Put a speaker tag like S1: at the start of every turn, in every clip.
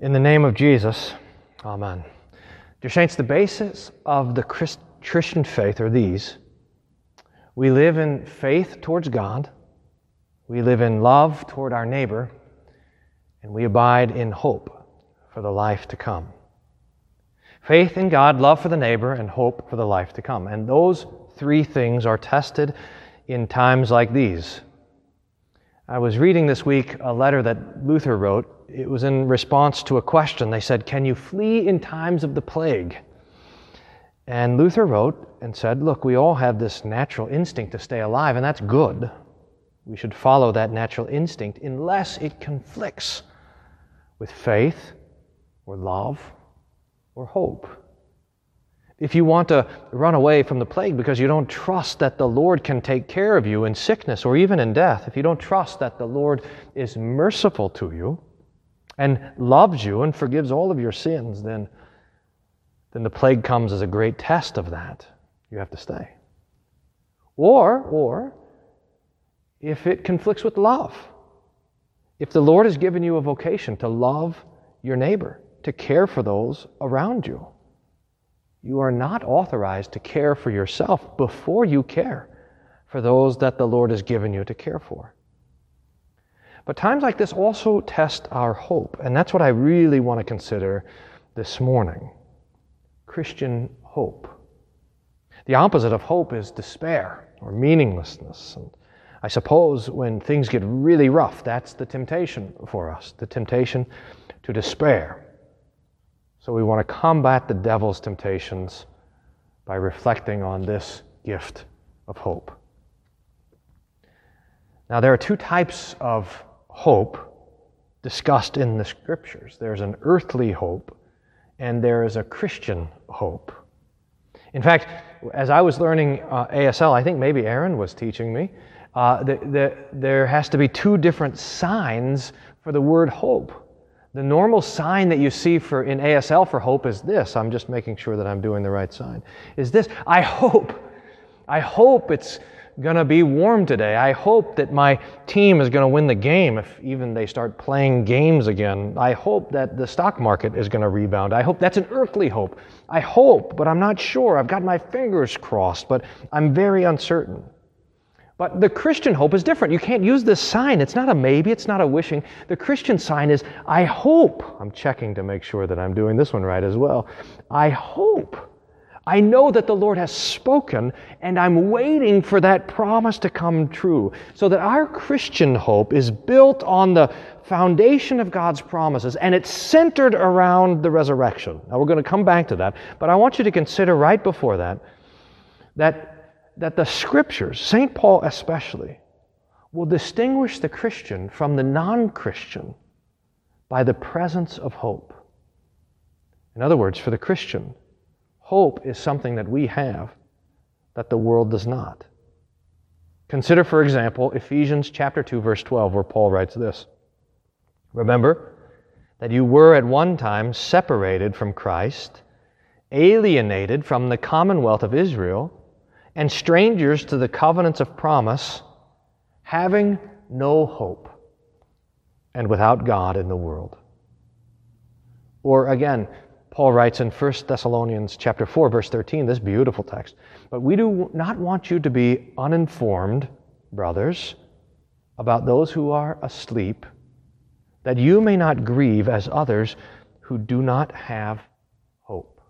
S1: In the name of Jesus, Amen. Dear Saints, the basis of the Christ- Christian faith are these we live in faith towards God, we live in love toward our neighbor, and we abide in hope for the life to come. Faith in God, love for the neighbor, and hope for the life to come. And those three things are tested in times like these. I was reading this week a letter that Luther wrote it was in response to a question. They said, Can you flee in times of the plague? And Luther wrote and said, Look, we all have this natural instinct to stay alive, and that's good. We should follow that natural instinct unless it conflicts with faith or love or hope. If you want to run away from the plague because you don't trust that the Lord can take care of you in sickness or even in death, if you don't trust that the Lord is merciful to you, and loves you and forgives all of your sins, then, then the plague comes as a great test of that. You have to stay. Or, or, if it conflicts with love, if the Lord has given you a vocation to love your neighbor, to care for those around you, you are not authorized to care for yourself before you care for those that the Lord has given you to care for. But times like this also test our hope, and that's what I really want to consider this morning Christian hope. The opposite of hope is despair or meaninglessness. And I suppose when things get really rough, that's the temptation for us the temptation to despair. So we want to combat the devil's temptations by reflecting on this gift of hope. Now, there are two types of hope discussed in the scriptures. There's an earthly hope and there is a Christian hope. In fact, as I was learning uh, ASL, I think maybe Aaron was teaching me, uh, the, the, there has to be two different signs for the word hope. The normal sign that you see for in ASL for hope is this. I'm just making sure that I'm doing the right sign. Is this? I hope. I hope it's going to be warm today. I hope that my team is going to win the game if even they start playing games again. I hope that the stock market is going to rebound. I hope that's an earthly hope. I hope, but I'm not sure. I've got my fingers crossed, but I'm very uncertain. But the Christian hope is different. You can't use this sign. It's not a maybe, it's not a wishing. The Christian sign is I hope. I'm checking to make sure that I'm doing this one right as well. I hope I know that the Lord has spoken, and I'm waiting for that promise to come true. So that our Christian hope is built on the foundation of God's promises, and it's centered around the resurrection. Now, we're going to come back to that, but I want you to consider right before that that, that the scriptures, St. Paul especially, will distinguish the Christian from the non Christian by the presence of hope. In other words, for the Christian, Hope is something that we have that the world does not. Consider, for example, Ephesians chapter 2, verse 12, where Paul writes this Remember that you were at one time separated from Christ, alienated from the commonwealth of Israel, and strangers to the covenants of promise, having no hope, and without God in the world. Or again, Paul writes in 1 Thessalonians chapter 4 verse 13 this beautiful text. But we do not want you to be uninformed, brothers, about those who are asleep, that you may not grieve as others who do not have hope.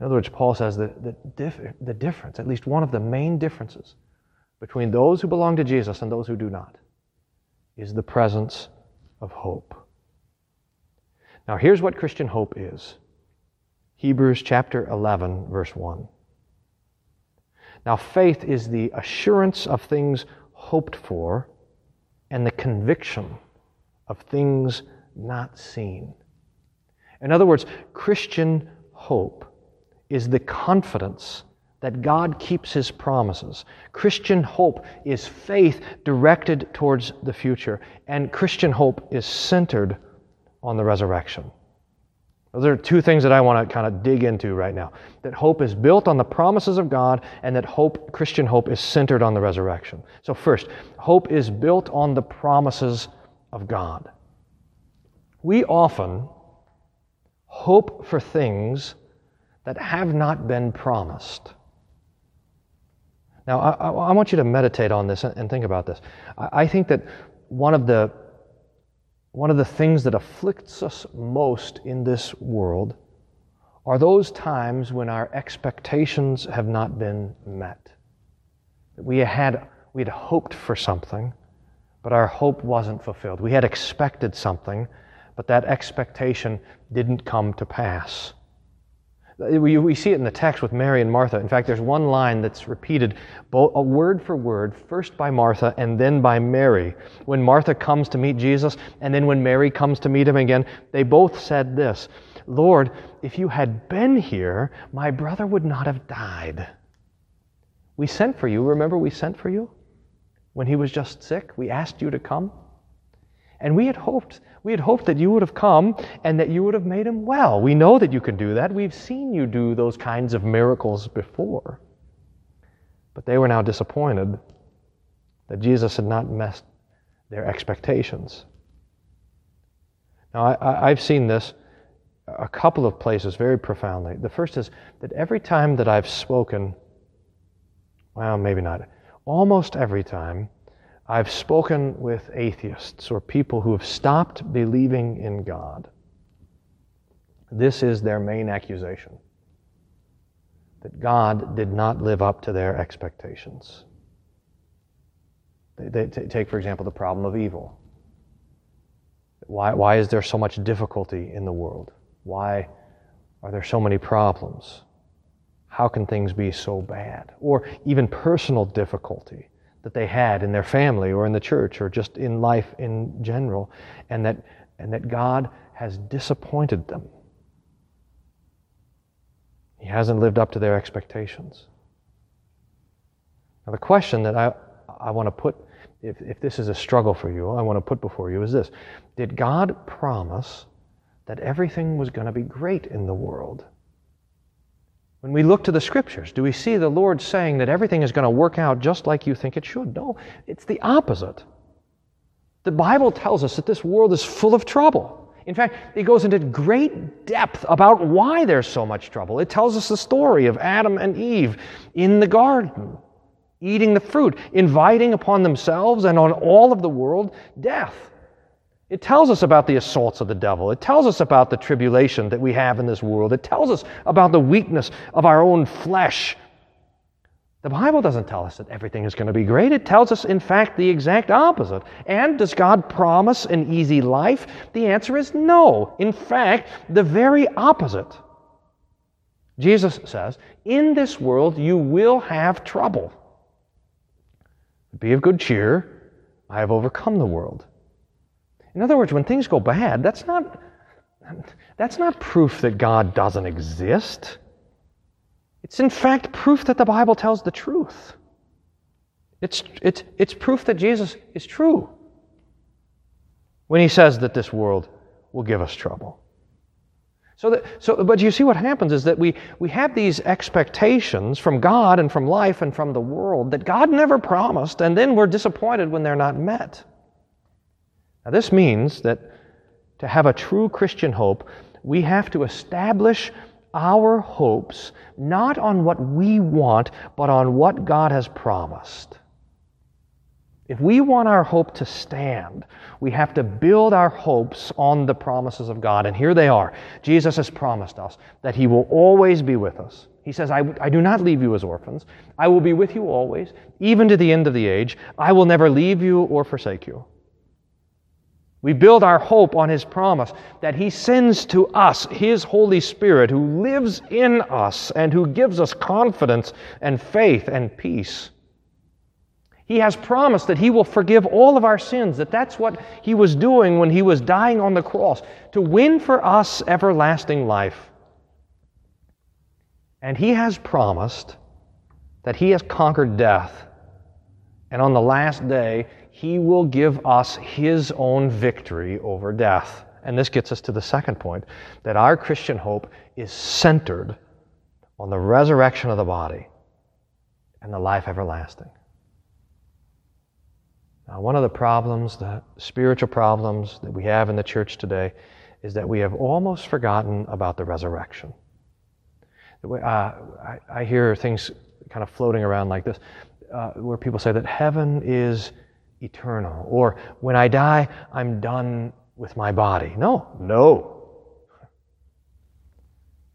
S1: In other words, Paul says that the, the difference, at least one of the main differences between those who belong to Jesus and those who do not, is the presence of hope. Now, here's what Christian hope is Hebrews chapter 11, verse 1. Now, faith is the assurance of things hoped for and the conviction of things not seen. In other words, Christian hope is the confidence that God keeps His promises. Christian hope is faith directed towards the future, and Christian hope is centered on the resurrection. Those are two things that I want to kind of dig into right now. That hope is built on the promises of God, and that hope, Christian hope, is centered on the resurrection. So, first, hope is built on the promises of God. We often hope for things that have not been promised. Now, I, I, want you to meditate on this and think about this. I, I think that one of the one of the things that afflicts us most in this world are those times when our expectations have not been met. We had, we had hoped for something, but our hope wasn't fulfilled. We had expected something, but that expectation didn't come to pass. Uh, we, we see it in the text with Mary and Martha. In fact, there's one line that's repeated both, uh, a word for word, first by Martha and then by Mary. When Martha comes to meet Jesus, and then when Mary comes to meet him again, they both said this Lord, if you had been here, my brother would not have died. We sent for you. Remember, we sent for you when he was just sick? We asked you to come. And we had hoped, we had hoped that you would have come and that you would have made him well. We know that you can do that. We've seen you do those kinds of miracles before. But they were now disappointed that Jesus had not met their expectations. Now, I, have seen this a couple of places very profoundly. The first is that every time that I've spoken, well, maybe not, almost every time, I've spoken with atheists or people who have stopped believing in God. This is their main accusation that God did not live up to their expectations. They, they t- take, for example, the problem of evil. Why, why is there so much difficulty in the world? Why are there so many problems? How can things be so bad? Or even personal difficulty that they had in their family or in the church or just in life in general, and that, and that God has disappointed them. He hasn't lived up to their expectations. Now, the question that I, I want to put, if, if this is a struggle for you, I want to put before you is this Did God promise that everything was going to be great in the world? When we look to the scriptures, do we see the Lord saying that everything is going to work out just like you think it should? No, it's the opposite. The Bible tells us that this world is full of trouble. In fact, it goes into great depth about why there's so much trouble. It tells us the story of Adam and Eve in the garden, eating the fruit, inviting upon themselves and on all of the world death. It tells us about the assaults of the devil. It tells us about the tribulation that we have in this world. It tells us about the weakness of our own flesh. The Bible doesn't tell us that everything is going to be great. It tells us, in fact, the exact opposite. And does God promise an easy life? The answer is no. In fact, the very opposite. Jesus says, In this world you will have trouble. Be of good cheer. I have overcome the world. In other words, when things go bad, that's not, that's not proof that God doesn't exist. It's in fact proof that the Bible tells the truth. It's, it's, it's proof that Jesus is true when he says that this world will give us trouble. So, that, so, but you see what happens is that we, we have these expectations from God and from life and from the world that God never promised, and then we're disappointed when they're not met. Now, this means that to have a true Christian hope, we have to establish our hopes not on what we want, but on what God has promised. If we want our hope to stand, we have to build our hopes on the promises of God. And here they are. Jesus has promised us that He will always be with us. He says, I, I, do not leave you as orphans. I will be with you always, even to the end of the age. I will never leave you or forsake you. We build our hope on His promise that He sends to us His Holy Spirit who lives in us and who gives us confidence and faith and peace. He has promised that He will forgive all of our sins, that that's what He was doing when He was dying on the cross, to win for us everlasting life. And He has promised that He has conquered death. And on the last day, he will give us his own victory over death. And this gets us to the second point that our Christian hope is centered on the resurrection of the body and the life everlasting. Now, one of the problems, the spiritual problems that we have in the church today, is that we have almost forgotten about the resurrection. Uh, I, I, hear things kind of floating around like this, uh, where people say that heaven is eternal, or when I die, I'm done with my body. No, no.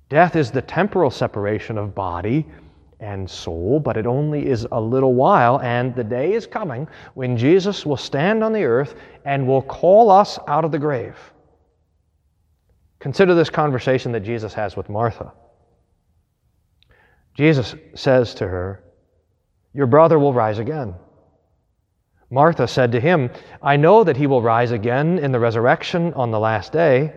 S1: Death is the temporal separation of body and soul, but it only is a little while, and the day is coming when Jesus will stand on the earth and will call us out of the grave. Consider this conversation that Jesus has with Martha. Jesus says to her, Your brother will rise again. Martha said to him, I know that he will rise again in the resurrection on the last day.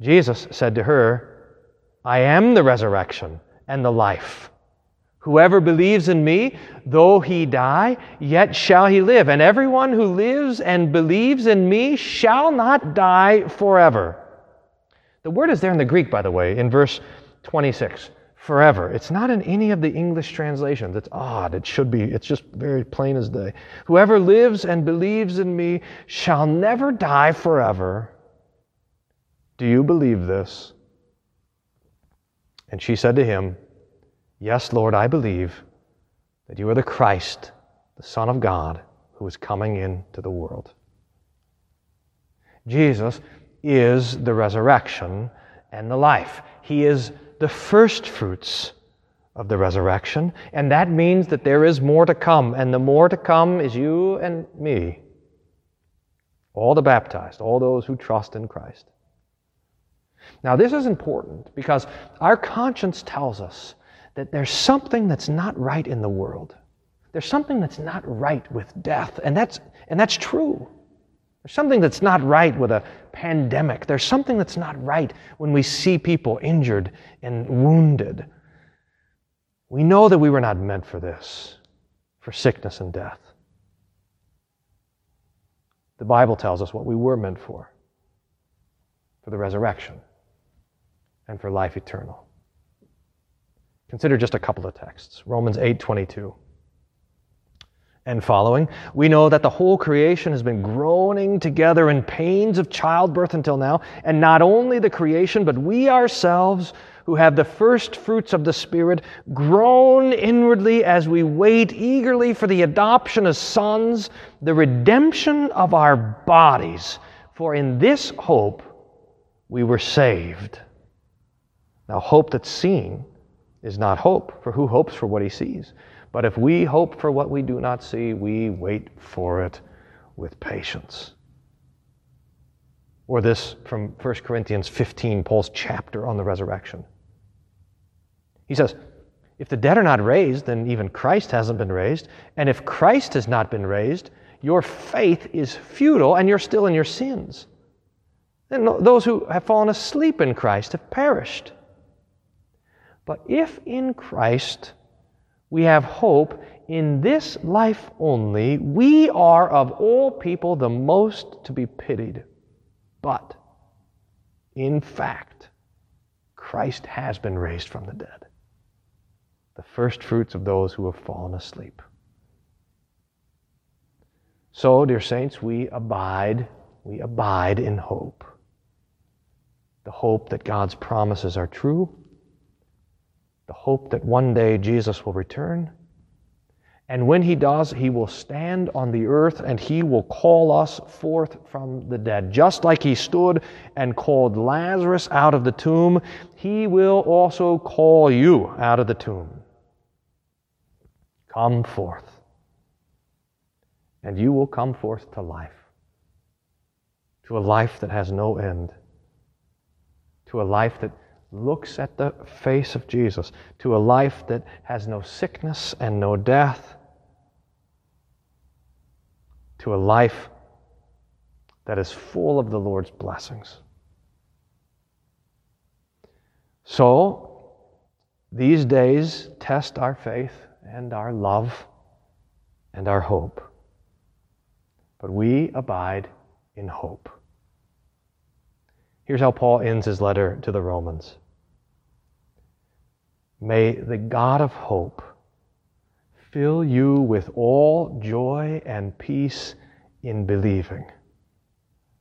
S1: Jesus said to her, I am the resurrection and the life. Whoever believes in me, though he die, yet shall he live. And everyone who lives and believes in me shall not die forever. The word is there in the Greek, by the way, in verse 26 forever. It's not in any of the English translations. It's odd. It should be. It's just very plain as day. Whoever lives and believes in me shall never die forever. Do you believe this? And she said to him, Yes, Lord, I believe that you are the Christ, the Son of God, who is coming into the world. Jesus is the resurrection and the life. He is the first fruits of the resurrection, and that means that there is more to come, and the more to come is you and me. All the baptized, all those who trust in Christ. Now, this is important because our conscience tells us that there's something that's not right in the world. There's something that's not right with death, and that's, and that's true. There's something that's not right with a pandemic. There's something that's not right when we see people injured and wounded. We know that we were not meant for this, for sickness and death. The Bible tells us what we were meant for for the resurrection and for life eternal. Consider just a couple of texts. Romans 8:22 and following, we know that the whole creation has been groaning together in pains of childbirth until now, and not only the creation, but we ourselves who have the first fruits of the Spirit groan inwardly as we wait eagerly for the adoption as sons, the redemption of our bodies. For in this hope we were saved. Now, hope that's seen is not hope, for who hopes for what he sees? But if we hope for what we do not see, we wait for it with patience. Or this from 1 Corinthians 15, Paul's chapter on the resurrection. He says, If the dead are not raised, then even Christ hasn't been raised. And if Christ has not been raised, your faith is futile and you're still in your sins. And those who have fallen asleep in Christ have perished. But if in Christ we have hope in this life only, we are of all people the most to be pitied. But in fact, Christ has been raised from the dead, the first fruits of those who have fallen asleep. So, dear saints, we abide, we abide in hope. The hope that God's promises are true the hope that one day Jesus will return. And when he does, he will stand on the earth and he will call us forth from the dead. Just like he stood and called Lazarus out of the tomb, he will also call you out of the tomb. Come forth. And you will come forth to life, to a life that has no end, to a life that looks at the face of Jesus, to a life that has no sickness and no death, to a life that is full of the Lord's blessings. So, these days test our faith and our love and our hope. But we abide in hope. Here's how Paul ends his letter to the Romans. May the God of hope fill you with all joy and peace in believing,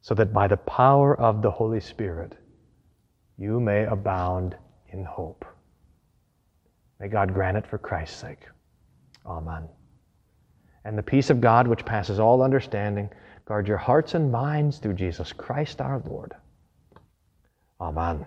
S1: so that by the power of the Holy Spirit you may abound in hope. May God grant it for Christ's sake. Amen. And the peace of God, which passes all understanding, guard your hearts and minds through Jesus Christ our Lord. Amen.